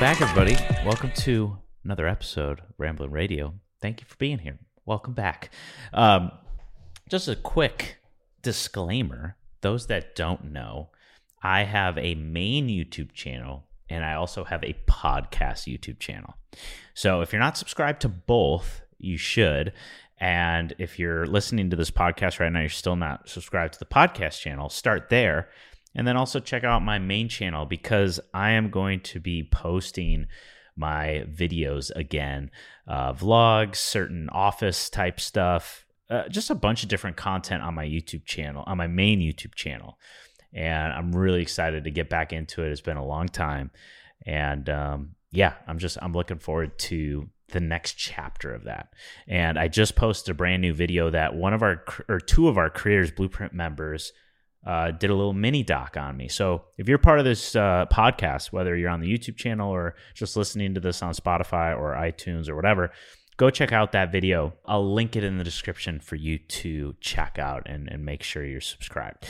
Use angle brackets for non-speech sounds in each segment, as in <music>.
Welcome back, everybody. Welcome to another episode of Ramblin' Radio. Thank you for being here. Welcome back. Um, just a quick disclaimer those that don't know, I have a main YouTube channel and I also have a podcast YouTube channel. So if you're not subscribed to both, you should. And if you're listening to this podcast right now, you're still not subscribed to the podcast channel, start there. And then also check out my main channel because I am going to be posting my videos again uh, vlogs, certain office type stuff, uh, just a bunch of different content on my YouTube channel, on my main YouTube channel. And I'm really excited to get back into it. It's been a long time. And um, yeah, I'm just, I'm looking forward to the next chapter of that. And I just posted a brand new video that one of our, or two of our Creators Blueprint members uh, did a little mini doc on me. So if you're part of this uh, podcast, whether you're on the YouTube channel or just listening to this on Spotify or iTunes or whatever, go check out that video. I'll link it in the description for you to check out and, and make sure you're subscribed.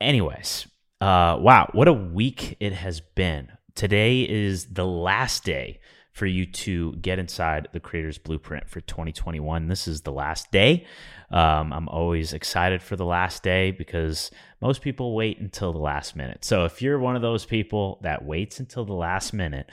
Anyways, uh, wow, what a week it has been. Today is the last day for you to get inside the creator's blueprint for 2021. This is the last day. Um, I'm always excited for the last day because most people wait until the last minute. So if you're one of those people that waits until the last minute,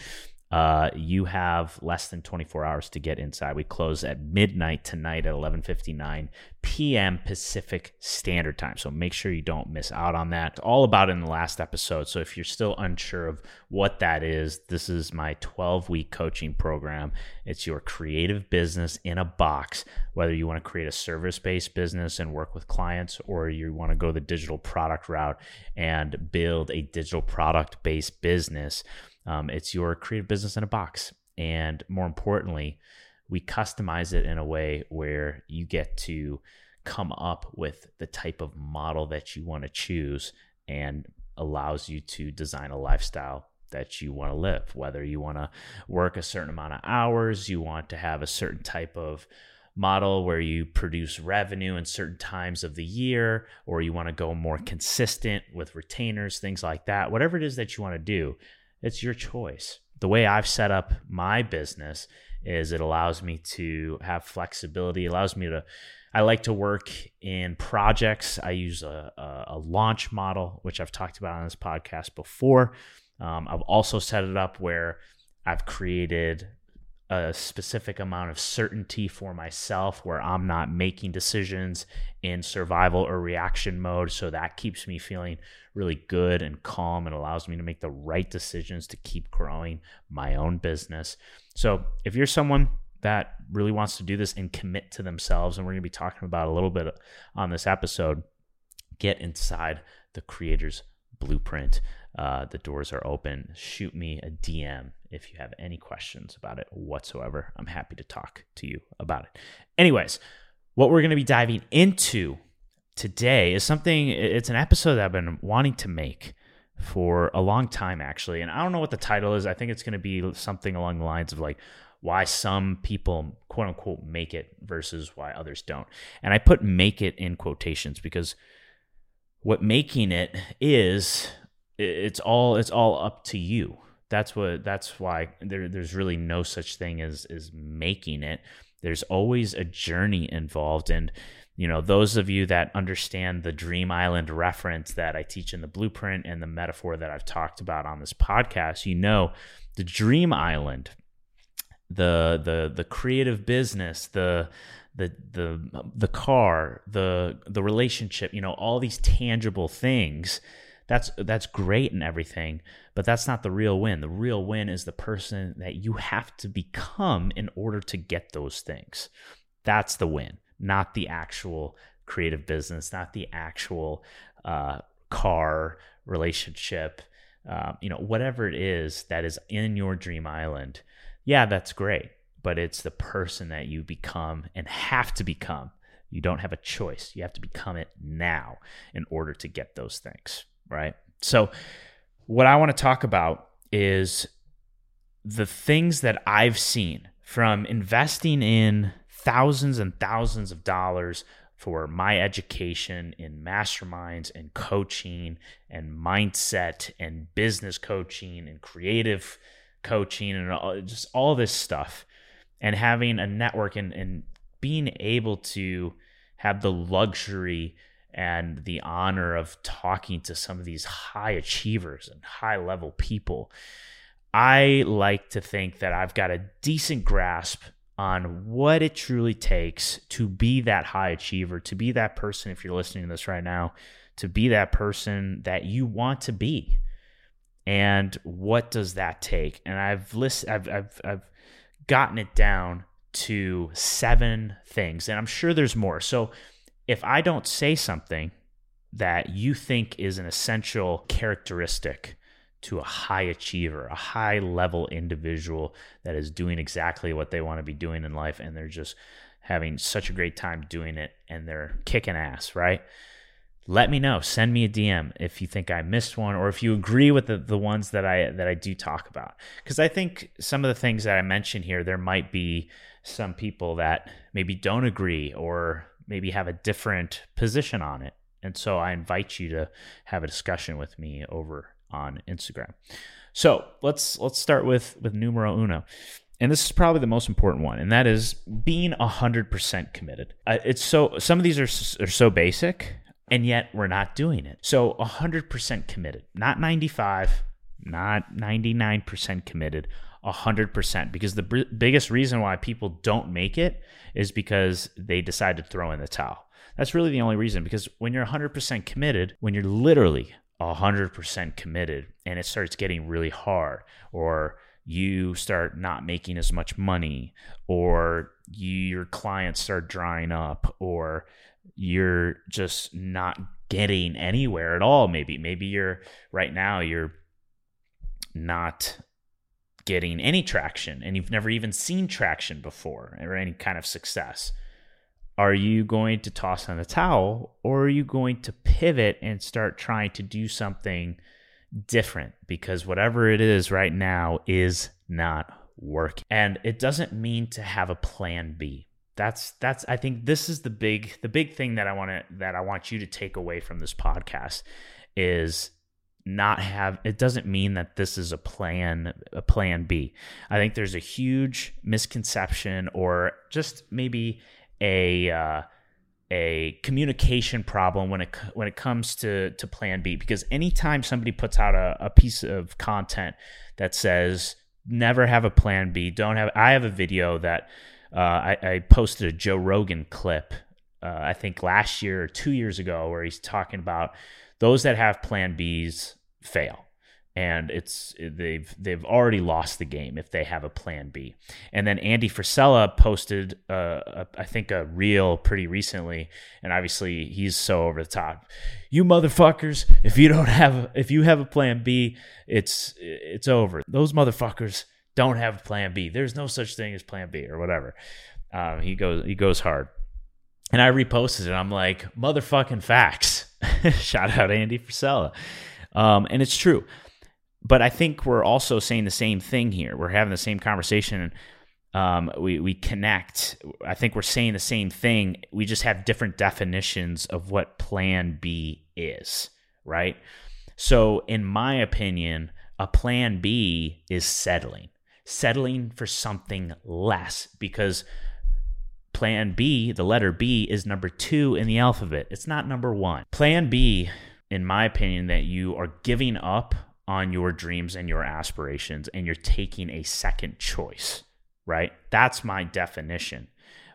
uh, you have less than 24 hours to get inside. We close at midnight tonight at 11:59 p.m. Pacific Standard Time. So make sure you don't miss out on that. All about in the last episode. So if you're still unsure of what that is, this is my 12-week coaching program. It's your creative business in a box. Whether you want to create a service-based business and work with clients, or you want to go the digital product route and build a digital product-based business um, it's your creative business in a box. And more importantly, we customize it in a way where you get to come up with the type of model that you want to choose and allows you to design a lifestyle that you want to live. Whether you want to work a certain amount of hours, you want to have a certain type of model where you produce revenue in certain times of the year, or you want to go more consistent with retainers, things like that. Whatever it is that you want to do, it's your choice. The way I've set up my business is it allows me to have flexibility, allows me to I like to work in projects. I use a, a, a launch model, which I've talked about on this podcast before. Um, I've also set it up where I've created a specific amount of certainty for myself where I'm not making decisions in survival or reaction mode. So that keeps me feeling really good and calm and allows me to make the right decisions to keep growing my own business. So if you're someone that really wants to do this and commit to themselves, and we're going to be talking about a little bit on this episode, get inside the creator's blueprint. Uh, the doors are open. Shoot me a DM if you have any questions about it whatsoever. I'm happy to talk to you about it. Anyways, what we're going to be diving into today is something, it's an episode that I've been wanting to make for a long time, actually. And I don't know what the title is. I think it's going to be something along the lines of like, why some people quote unquote make it versus why others don't. And I put make it in quotations because what making it is it's all it's all up to you. That's what that's why there, there's really no such thing as as making it. There's always a journey involved. And you know those of you that understand the dream island reference that i teach in the blueprint and the metaphor that i've talked about on this podcast you know the dream island the the the creative business the the the the car the the relationship you know all these tangible things that's that's great and everything but that's not the real win. The real win is the person that you have to become in order to get those things. That's the win not the actual creative business not the actual uh, car relationship uh, you know whatever it is that is in your dream island. Yeah that's great but it's the person that you become and have to become. You don't have a choice. You have to become it now in order to get those things right? So, what I want to talk about is the things that I've seen from investing in thousands and thousands of dollars for my education in masterminds and coaching and mindset and business coaching and creative coaching and all, just all this stuff and having a network and, and being able to have the luxury and the honor of talking to some of these high achievers and high level people. I like to think that I've got a decent grasp on what it truly takes to be that high achiever, to be that person, if you're listening to this right now, to be that person that you want to be. And what does that take? And I've list I've I've I've gotten it down to seven things, and I'm sure there's more. So if I don't say something that you think is an essential characteristic to a high achiever, a high level individual that is doing exactly what they want to be doing in life and they're just having such a great time doing it and they're kicking ass, right? Let me know. Send me a DM if you think I missed one or if you agree with the, the ones that I that I do talk about. Because I think some of the things that I mentioned here, there might be some people that maybe don't agree or maybe have a different position on it. And so I invite you to have a discussion with me over on Instagram. So let's let's start with with numero uno, and this is probably the most important one, and that is being hundred percent committed. Uh, it's so some of these are are so basic, and yet we're not doing it. So hundred percent committed, not ninety five, not ninety nine percent committed. 100% because the b- biggest reason why people don't make it is because they decide to throw in the towel. That's really the only reason because when you're 100% committed, when you're literally 100% committed and it starts getting really hard or you start not making as much money or you, your clients start drying up or you're just not getting anywhere at all maybe maybe you're right now you're not getting any traction and you've never even seen traction before or any kind of success are you going to toss on the towel or are you going to pivot and start trying to do something different? Because whatever it is right now is not working. And it doesn't mean to have a plan b. That's that's i think this is the big the big thing that i want to that i want you to take away from this podcast is not have it doesn't mean that this is a plan a plan b. I think there's a huge misconception or just maybe a uh, a communication problem when it when it comes to to Plan B. Because anytime somebody puts out a, a piece of content that says never have a Plan B, don't have I have a video that uh, I, I, posted a Joe Rogan clip uh, I think last year or two years ago where he's talking about those that have Plan Bs fail and it's they've they've already lost the game if they have a plan B. And then Andy Frisella posted, uh, a, I think, a reel pretty recently, and obviously he's so over the top. You motherfuckers, if you don't have if you have a plan B, it's it's over. Those motherfuckers don't have a plan B. There's no such thing as plan B or whatever. Um, he goes he goes hard. And I reposted it. I'm like, motherfucking facts. <laughs> Shout out Andy Frisella. Um, and it's true but I think we're also saying the same thing here. We're having the same conversation. Um, we we connect. I think we're saying the same thing. We just have different definitions of what Plan B is, right? So, in my opinion, a Plan B is settling, settling for something less because Plan B, the letter B, is number two in the alphabet. It's not number one. Plan B, in my opinion, that you are giving up on your dreams and your aspirations and you're taking a second choice, right? That's my definition.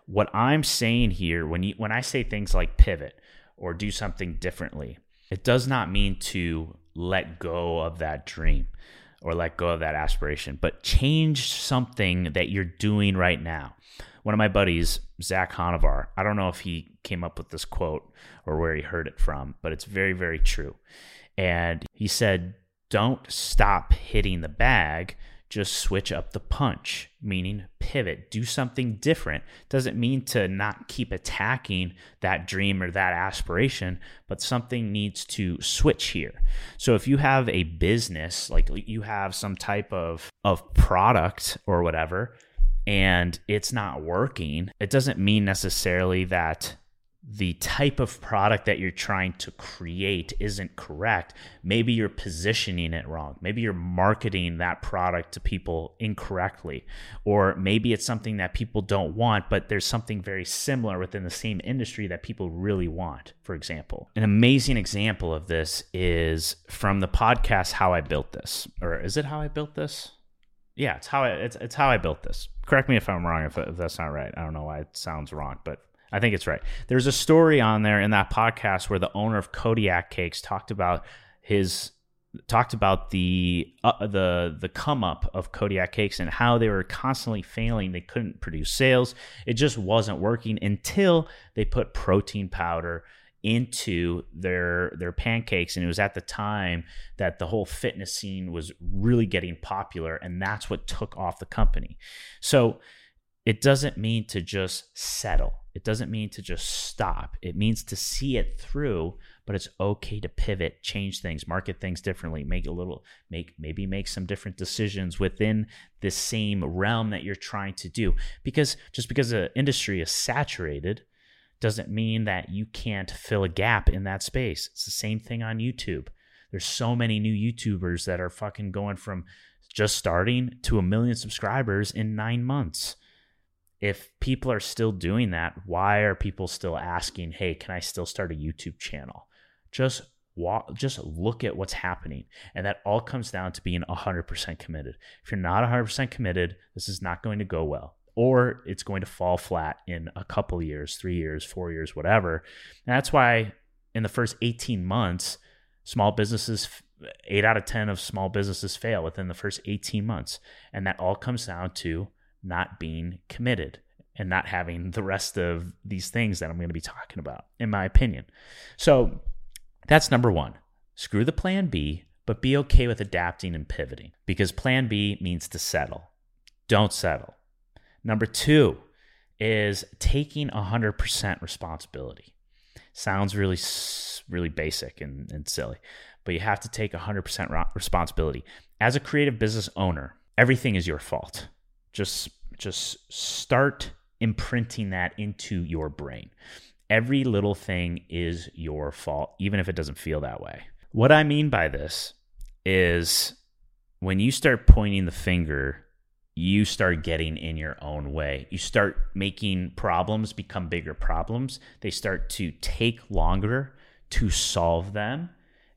What I'm saying here when you when I say things like pivot or do something differently, it does not mean to let go of that dream or let go of that aspiration, but change something that you're doing right now. One of my buddies, Zach Hanavar, I don't know if he came up with this quote or where he heard it from, but it's very, very true. And he said, don't stop hitting the bag just switch up the punch meaning pivot do something different. Doesn't mean to not keep attacking that dream or that aspiration but something needs to switch here. So if you have a business like you have some type of of product or whatever and it's not working it doesn't mean necessarily that the type of product that you're trying to create isn't correct, maybe you're positioning it wrong. Maybe you're marketing that product to people incorrectly. Or maybe it's something that people don't want, but there's something very similar within the same industry that people really want, for example. An amazing example of this is from the podcast How I Built This. Or is it How I Built This? Yeah, it's how I, it's, it's how I built this. Correct me if I'm wrong if, if that's not right. I don't know why it sounds wrong, but I think it's right. There's a story on there in that podcast where the owner of Kodiak Cakes talked about his talked about the uh, the the come up of Kodiak Cakes and how they were constantly failing. They couldn't produce sales. It just wasn't working until they put protein powder into their their pancakes and it was at the time that the whole fitness scene was really getting popular and that's what took off the company. So it doesn't mean to just settle it doesn't mean to just stop. It means to see it through, but it's okay to pivot, change things, market things differently, make a little make maybe make some different decisions within the same realm that you're trying to do. Because just because the industry is saturated doesn't mean that you can't fill a gap in that space. It's the same thing on YouTube. There's so many new YouTubers that are fucking going from just starting to a million subscribers in 9 months if people are still doing that, why are people still asking, "Hey, can I still start a YouTube channel?" Just just look at what's happening, and that all comes down to being 100% committed. If you're not 100% committed, this is not going to go well, or it's going to fall flat in a couple years, three years, four years, whatever. And that's why in the first 18 months, small businesses eight out of 10 of small businesses fail within the first 18 months. And that all comes down to not being committed and not having the rest of these things that I'm going to be talking about, in my opinion. So that's number one. Screw the plan B, but be okay with adapting and pivoting because plan B means to settle. Don't settle. Number two is taking 100% responsibility. Sounds really, really basic and, and silly, but you have to take 100% responsibility. As a creative business owner, everything is your fault just just start imprinting that into your brain. Every little thing is your fault, even if it doesn't feel that way. What I mean by this is when you start pointing the finger, you start getting in your own way. You start making problems become bigger problems. They start to take longer to solve them.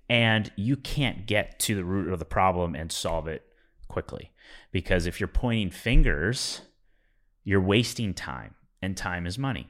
And you can't get to the root of the problem and solve it quickly. Because if you're pointing fingers, you're wasting time, and time is money.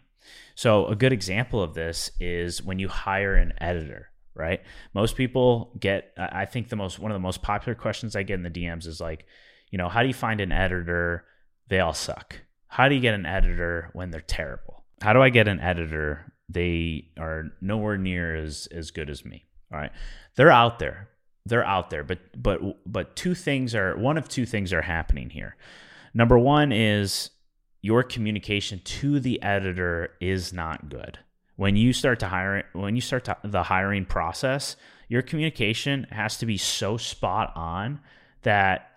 So, a good example of this is when you hire an editor, right? Most people get, I think the most, one of the most popular questions I get in the DMs is like, you know, how do you find an editor? They all suck. How do you get an editor when they're terrible? How do I get an editor? They are nowhere near as, as good as me. All right. They're out there they're out there but but but two things are one of two things are happening here number one is your communication to the editor is not good when you start to hire when you start to, the hiring process your communication has to be so spot on that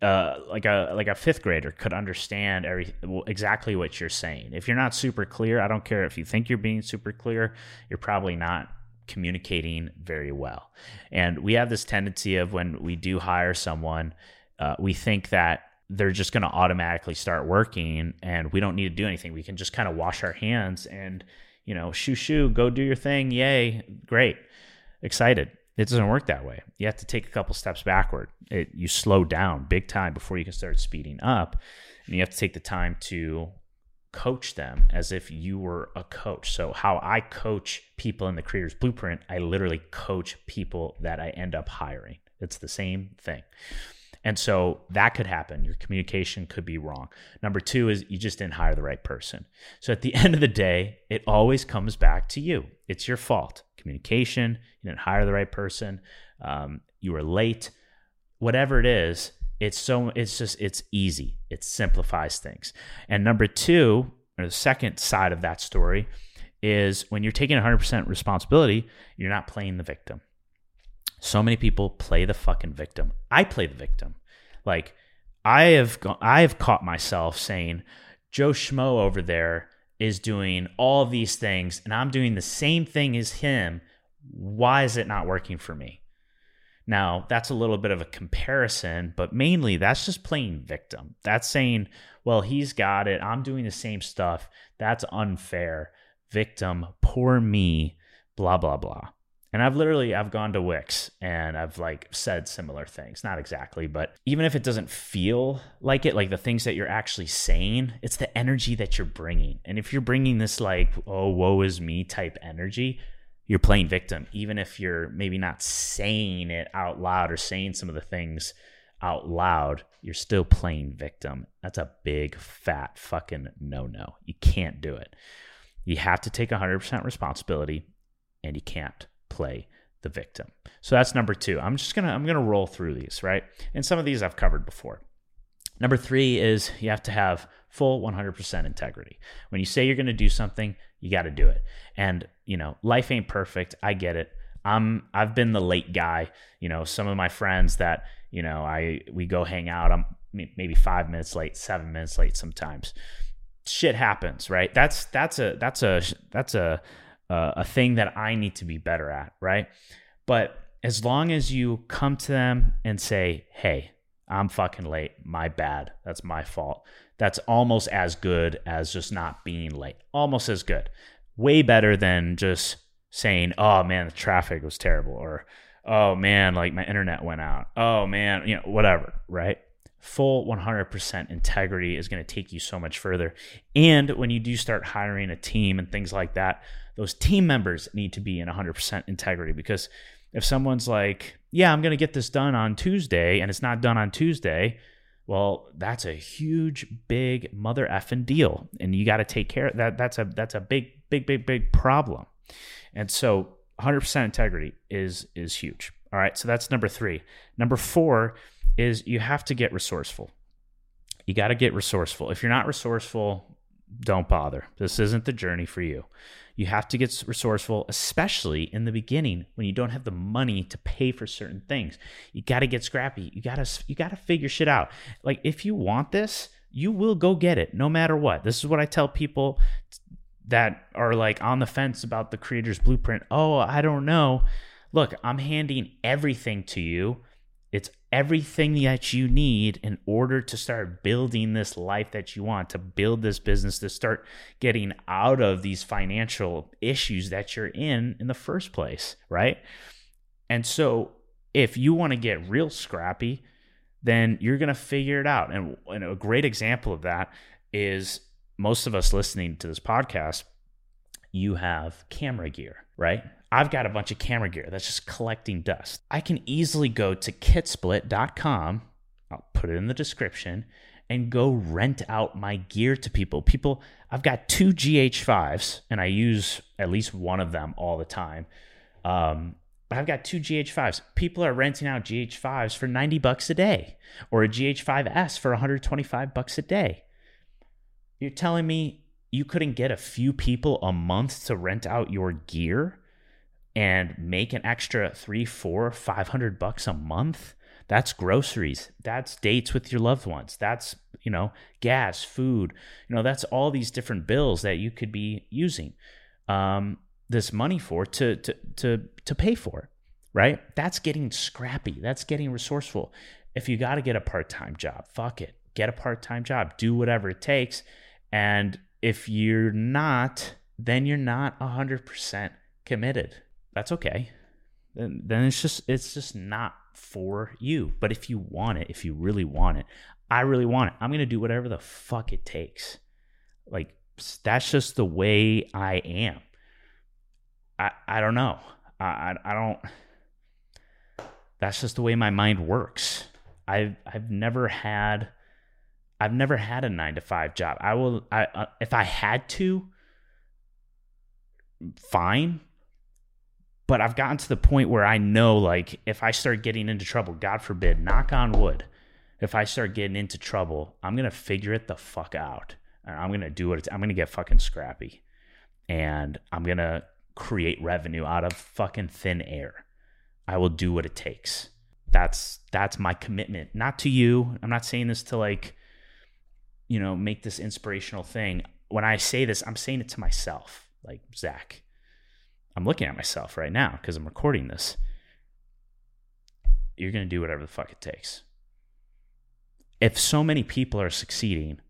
uh, like a like a fifth grader could understand every exactly what you're saying. If you're not super clear, I don't care if you think you're being super clear, you're probably not communicating very well. And we have this tendency of when we do hire someone, uh, we think that they're just going to automatically start working and we don't need to do anything. We can just kind of wash our hands and, you know, shoo shoo, go do your thing. Yay. Great. Excited. It doesn't work that way. You have to take a couple steps backward. It, you slow down big time before you can start speeding up. And you have to take the time to coach them as if you were a coach. So, how I coach people in the Creators Blueprint, I literally coach people that I end up hiring. It's the same thing. And so that could happen. Your communication could be wrong. Number two is you just didn't hire the right person. So at the <laughs> end of the day, it always comes back to you. It's your fault. Communication, you didn't hire the right person, um, you were late, whatever it is, it's so it's just it's easy it simplifies things and number two or the second side of that story is when you're taking 100% responsibility you're not playing the victim so many people play the fucking victim i play the victim like i have i have caught myself saying joe schmo over there is doing all these things and I'm doing the same thing as him. Why is it not working for me? Now, that's a little bit of a comparison, but mainly that's just playing victim. That's saying, well, he's got it. I'm doing the same stuff. That's unfair. Victim, poor me, blah, blah, blah. And I've literally I've gone to Wix and I've like said similar things. Not exactly, but even if it doesn't feel like it, like the things that you're actually saying, it's the energy that you're bringing. And if you're bringing this like, oh, woe is me type energy, you're playing victim, even if you're maybe not saying it out loud or saying some of the things out loud, you're still playing victim. That's a big, fat fucking no no. You can't do it. You have to take 100% responsibility and you can't play the victim. So that's number two. I'm just gonna I'm gonna roll through these, right? And some of these I've covered before. Number three is you have to have full 100% integrity. When you say you're going to do something, you got to do it. And, you know, life ain't perfect. I get it. I'm I've been the late guy, you know, some of my friends that, you know, I we go hang out, I'm maybe 5 minutes late, 7 minutes late sometimes. Shit happens, right? That's that's a that's a that's a uh, a thing that I need to be better at, right? But as long as you come to them and say, "Hey, I'm fucking late. My bad. That's my fault." That's almost as good as just not being late. Almost as good. Way better than just saying, "Oh man, the traffic was terrible," or "Oh man, like my internet went out." Oh man, you know, whatever, right? Full 100% integrity is going to take you so much further. And when you do start hiring a team and things like that, those team members need to be in 100% integrity because if someone's like, "Yeah, I'm going to get this done on Tuesday," and it's not done on Tuesday, well, that's a huge, big mother effing deal, and you got to take care of that. That's a that's a big, big, big, big problem. And so, 100% integrity is is huge. All right, so that's number three. Number four is you have to get resourceful. You got to get resourceful. If you're not resourceful, don't bother. This isn't the journey for you. You have to get resourceful, especially in the beginning when you don't have the money to pay for certain things. You got to get scrappy. You got to you got to figure shit out. Like if you want this, you will go get it no matter what. This is what I tell people that are like on the fence about the creator's blueprint. Oh, I don't know. Look, I'm handing everything to you it's everything that you need in order to start building this life that you want, to build this business, to start getting out of these financial issues that you're in in the first place, right? And so, if you want to get real scrappy, then you're going to figure it out. And, and a great example of that is most of us listening to this podcast, you have camera gear, right? I've got a bunch of camera gear that's just collecting dust. I can easily go to kitsplit.com, I'll put it in the description, and go rent out my gear to people. People, I've got two GH5s, and I use at least one of them all the time. Um, but I've got two GH5s. People are renting out GH5s for 90 bucks a day or a GH5S for 125 bucks a day. You're telling me you couldn't get a few people a month to rent out your gear? And make an extra three, four, five hundred bucks a month, that's groceries. That's dates with your loved ones. That's, you know, gas, food. You know, that's all these different bills that you could be using um, this money for to to to to pay for, right? That's getting scrappy. That's getting resourceful. If you got to get a part-time job, fuck it. Get a part-time job. Do whatever it takes. And if you're not, then you're not 100% committed that's okay. Then then it's just it's just not for you. But if you want it, if you really want it, I really want it. I'm gonna do whatever the fuck it takes. Like that's just the way I am. I I don't know. I I, I don't. That's just the way my mind works. I've I've never had. I've never had a nine to five job. I will. I uh, if I had to. Fine, but I've gotten to the point where I know, like, if I start getting into trouble, God forbid, knock on wood, if I start getting into trouble, I'm gonna figure it the fuck out. I'm gonna do it. I'm gonna get fucking scrappy, and I'm gonna create revenue out of fucking thin air. I will do what it takes. That's that's my commitment. Not to you. I'm not saying this to like, you know, make this inspirational thing. when I say this, I'm saying it to myself, like Zach. I'm looking at myself right now because I'm recording this. You're going to do whatever the fuck it takes. If so many people are succeeding,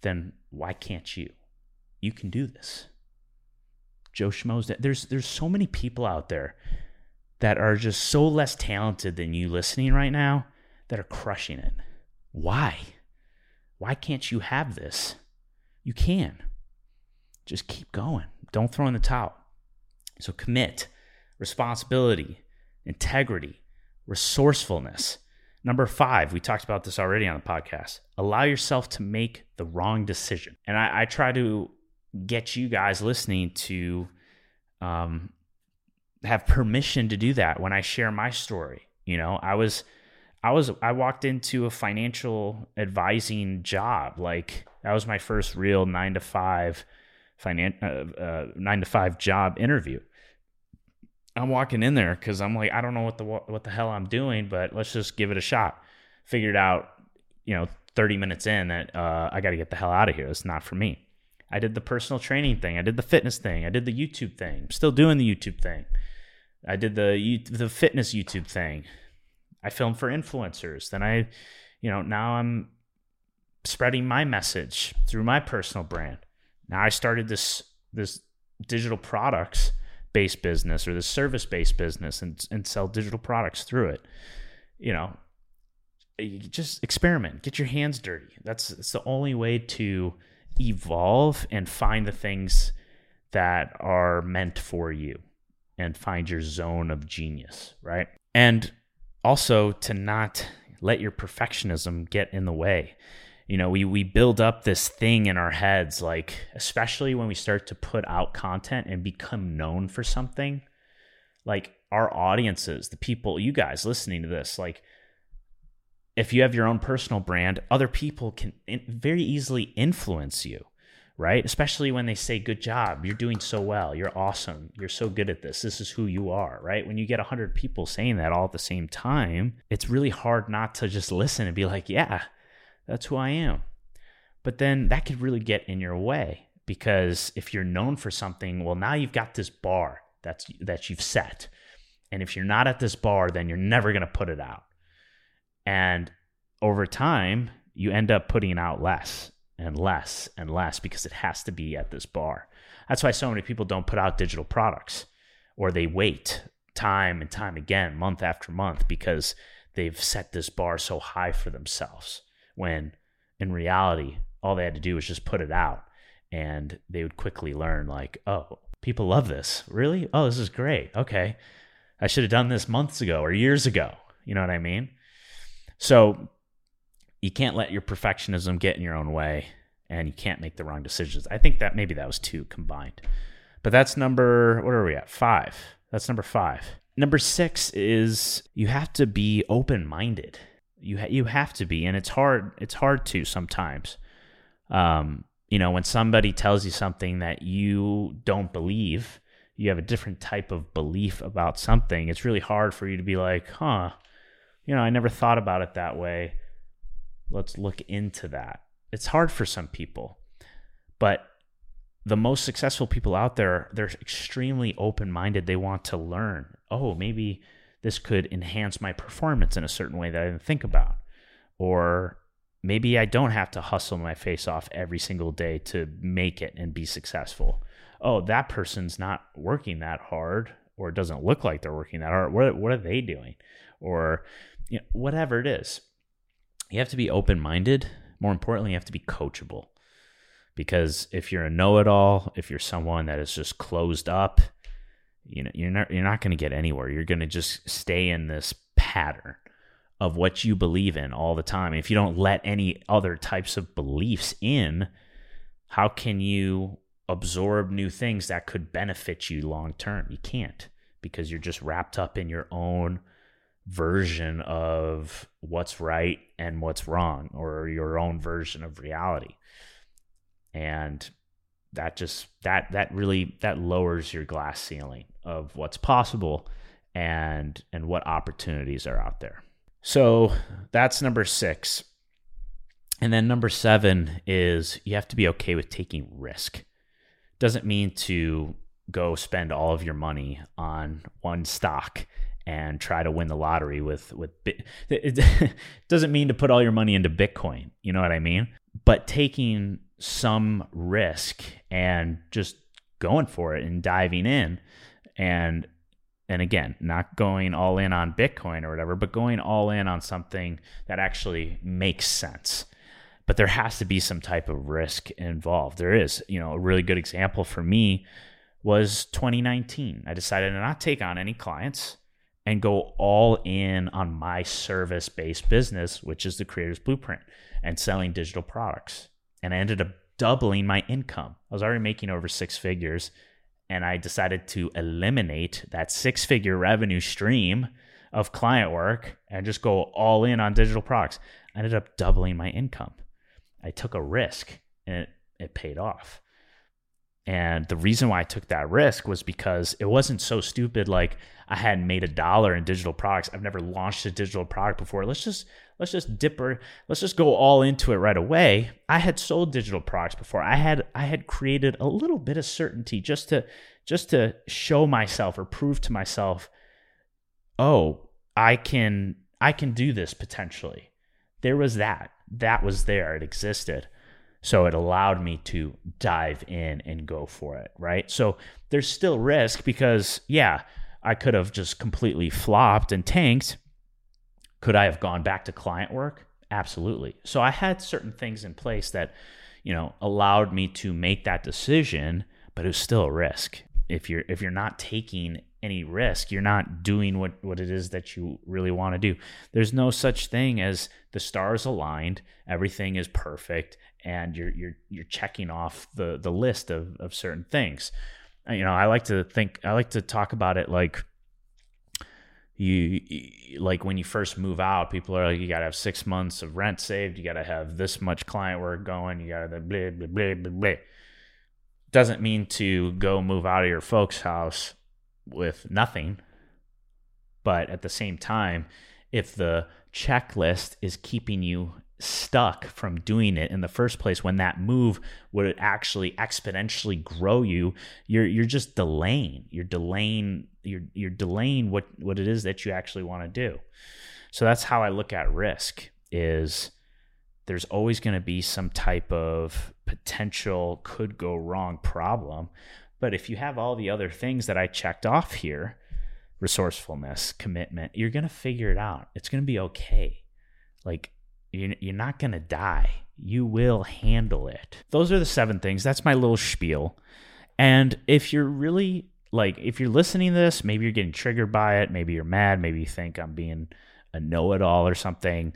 then why can't you? You can do this. Joe Schmoes, there's there's so many people out there that are just so less talented than you listening right now that are crushing it. Why? Why can't you have this? You can. Just keep going. Don't throw in the towel. So commit, responsibility, integrity, resourcefulness. Number five, we talked about this already on the podcast. Allow yourself to make the wrong decision. And I, I try to get you guys listening to um, have permission to do that when I share my story. You know, I was, I was, I walked into a financial advising job. Like that was my first real nine to five, finan- uh, uh, nine to five job interview. I'm walking in there because I'm like, I don't know what the what the hell I'm doing, but let's just give it a shot. Figured out, you know, 30 minutes in that uh, I got to get the hell out of here. It's not for me. I did the personal training thing. I did the fitness thing. I did the YouTube thing. I'm still doing the YouTube thing. I did the the fitness YouTube thing. I filmed for influencers. Then I, you know, now I'm spreading my message through my personal brand. Now I started this this digital products based business or the service based business and, and sell digital products through it. You know, just experiment, get your hands dirty. That's, that's the only way to evolve and find the things that are meant for you and find your zone of genius, right? And also to not let your perfectionism get in the way you know we we build up this thing in our heads like especially when we start to put out content and become known for something like our audiences the people you guys listening to this like if you have your own personal brand other people can very easily influence you right? Especially when they say good job you're doing so well you're awesome you're so good at this this is who you are right? When you get 100 people saying that all at the same time it's really hard not to just listen and be like yeah that's who I am. But then that could really get in your way because if you're known for something, well, now you've got this bar that's that you've set. And if you're not at this bar, then you're never going to put it out. And over time, you end up putting out less and less and less because it has to be at this bar. That's why so many people don't put out digital products or they wait time and time again, month after month, because they've set this bar so high for themselves when in reality, all they had to do was just put it out and they would quickly learn, like, oh, people love this. Really? Oh, this is great. Okay. I should have done this months ago or years ago. You know what I mean? So you can't let your perfectionism get in your own way and you can't make the wrong decisions. I think that maybe that was two combined. But that's number, what are we at? Five. That's number five. Number six is you have to be open minded. You ha- you have to be, and it's hard. It's hard to sometimes. Um, you know, when somebody tells you something that you don't believe, you have a different type of belief about something. It's really hard for you to be like, huh, you know, I never thought about it that way. Let's look into that. It's hard for some people, but the most successful people out there, they're extremely open minded. They want to learn. Oh, maybe this could enhance my performance in a certain way that I didn't think about. Or maybe I don't have to hustle my face off every single day to make it and be successful. Oh, that person's not working that hard or it doesn't look like they're working that hard. What, what are they doing? Or you know, whatever it is. You have to be open minded. More importantly, you have to be coachable. Because if you're a know it all, if you're someone that is just closed up, you know you're not you're not going to get anywhere. You're going to just stay in this pattern of what you believe in all the time. If you don't let any other types of beliefs in how can you absorb new things that could benefit you long term? You can't because you're just wrapped up in your own version of what's right and what's wrong or your own version of reality. And that just that that really that lowers your glass ceiling of what's possible and and what opportunities are out there. So that's number 6. And then number seven is you have to be okay with taking risk. Doesn't mean to go spend all of your money on one stock and try to win the lottery with with it <laughs> doesn't mean to put all your money into bitcoin you know what i mean but taking some risk and just going for it and diving in and and again not going all in on bitcoin or whatever but going all in on something that actually makes sense but there has to be some type of risk involved. There is, you know, a really good example for me was 2019. I decided to not take on any clients and go all in on my service based business, which is the Creator's Blueprint and selling digital products. And I ended up doubling my income. I was already making over six figures, and I decided to eliminate that six figure revenue stream of client work and just go all in on digital products. I ended up doubling my income. I took a risk and it, it paid off. And the reason why I took that risk was because it wasn't so stupid like I hadn't made a dollar in digital products. I've never launched a digital product before. Let's just let's just dipper let's just go all into it right away. I had sold digital products before. I had I had created a little bit of certainty just to just to show myself or prove to myself, oh, I can I can do this potentially. There was that that was there, it existed. So it allowed me to dive in and go for it, right? So there's still risk because, yeah, I could have just completely flopped and tanked. Could I have gone back to client work? Absolutely. So I had certain things in place that, you know, allowed me to make that decision, but it was still a risk. If you're if you're not taking any risk. You're not doing what, what it is that you really want to do. There's no such thing as the stars aligned, everything is perfect, and you're you're you're checking off the the list of, of certain things. Uh, you know, I like to think I like to talk about it like you like when you first move out, people are like, you gotta have six months of rent saved, you gotta have this much client work going, you gotta blah blah blah blah blah. Doesn't mean to go move out of your folks' house with nothing. But at the same time, if the checklist is keeping you stuck from doing it in the first place when that move would actually exponentially grow you you're you're just delaying you're delaying you're you're delaying what what it is that you actually want to do so that's how i look at risk is there's always going to be some type of potential could go wrong problem but if you have all the other things that I checked off here, resourcefulness, commitment, you're going to figure it out. It's going to be okay. Like you're not going to die. You will handle it. Those are the seven things. That's my little spiel. And if you're really like, if you're listening to this, maybe you're getting triggered by it. Maybe you're mad. Maybe you think I'm being a know it all or something.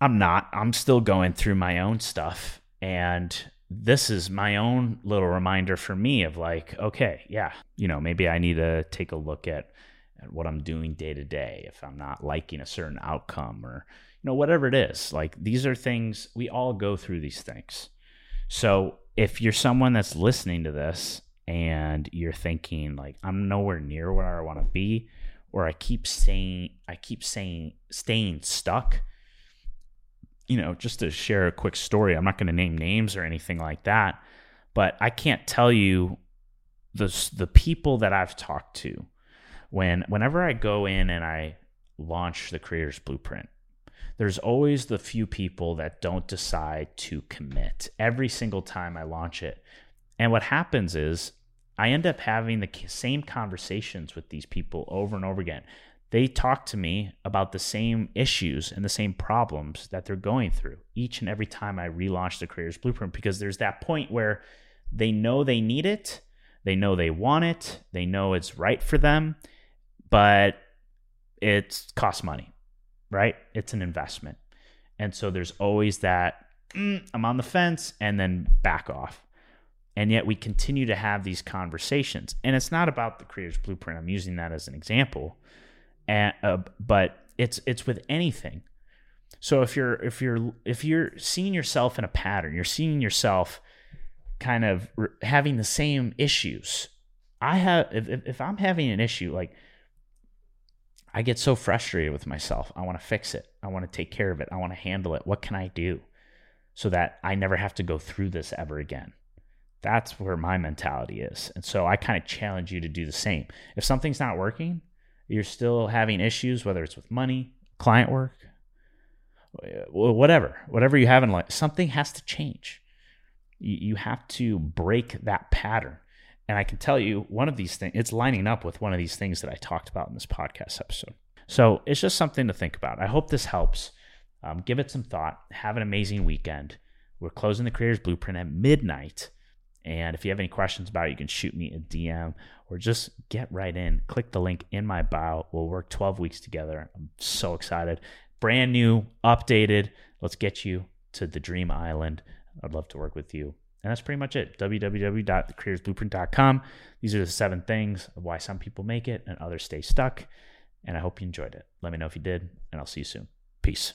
I'm not. I'm still going through my own stuff. And this is my own little reminder for me of like, okay, yeah, you know, maybe I need to take a look at, at what I'm doing day to day if I'm not liking a certain outcome or, you know, whatever it is. Like these are things we all go through these things. So if you're someone that's listening to this and you're thinking like I'm nowhere near where I want to be, or I keep saying I keep saying staying stuck, you know, just to share a quick story, I'm not going to name names or anything like that, but I can't tell you the the people that I've talked to when whenever I go in and I launch the creator's blueprint. There's always the few people that don't decide to commit every single time I launch it. And what happens is I end up having the same conversations with these people over and over again they talk to me about the same issues and the same problems that they're going through each and every time I relaunch the Creator's Blueprint because there's that point where they know they need it, they know they want it, they know it's right for them, but it costs money, right? It's an investment. And so there's always that mm, I'm on the fence and then back off. And yet we continue to have these conversations. And it's not about the Creator's Blueprint. I'm using that as an example and, uh, but it's it's with anything. So if you're if you're if you're seeing yourself in a pattern, you're seeing yourself kind of having the same issues. I have if if I'm having an issue like I get so frustrated with myself. I want to fix it. I want to take care of it. I want to handle it. What can I do? so that I never have to go through this ever again. That's where my mentality is. And so I kind of challenge you to do the same. If something's not working, you're still having issues, whether it's with money, client work, whatever, whatever you have in life, something has to change. You have to break that pattern. And I can tell you one of these things, it's lining up with one of these things that I talked about in this podcast episode. So it's just something to think about. I hope this helps. Um, give it some thought. Have an amazing weekend. We're closing the Creators Blueprint at midnight. And if you have any questions about it, you can shoot me a DM or just get right in. Click the link in my bio. We'll work 12 weeks together. I'm so excited. Brand new, updated. Let's get you to the dream island. I'd love to work with you. And that's pretty much it. www.thecreatorsblueprint.com. These are the seven things of why some people make it and others stay stuck. And I hope you enjoyed it. Let me know if you did, and I'll see you soon. Peace.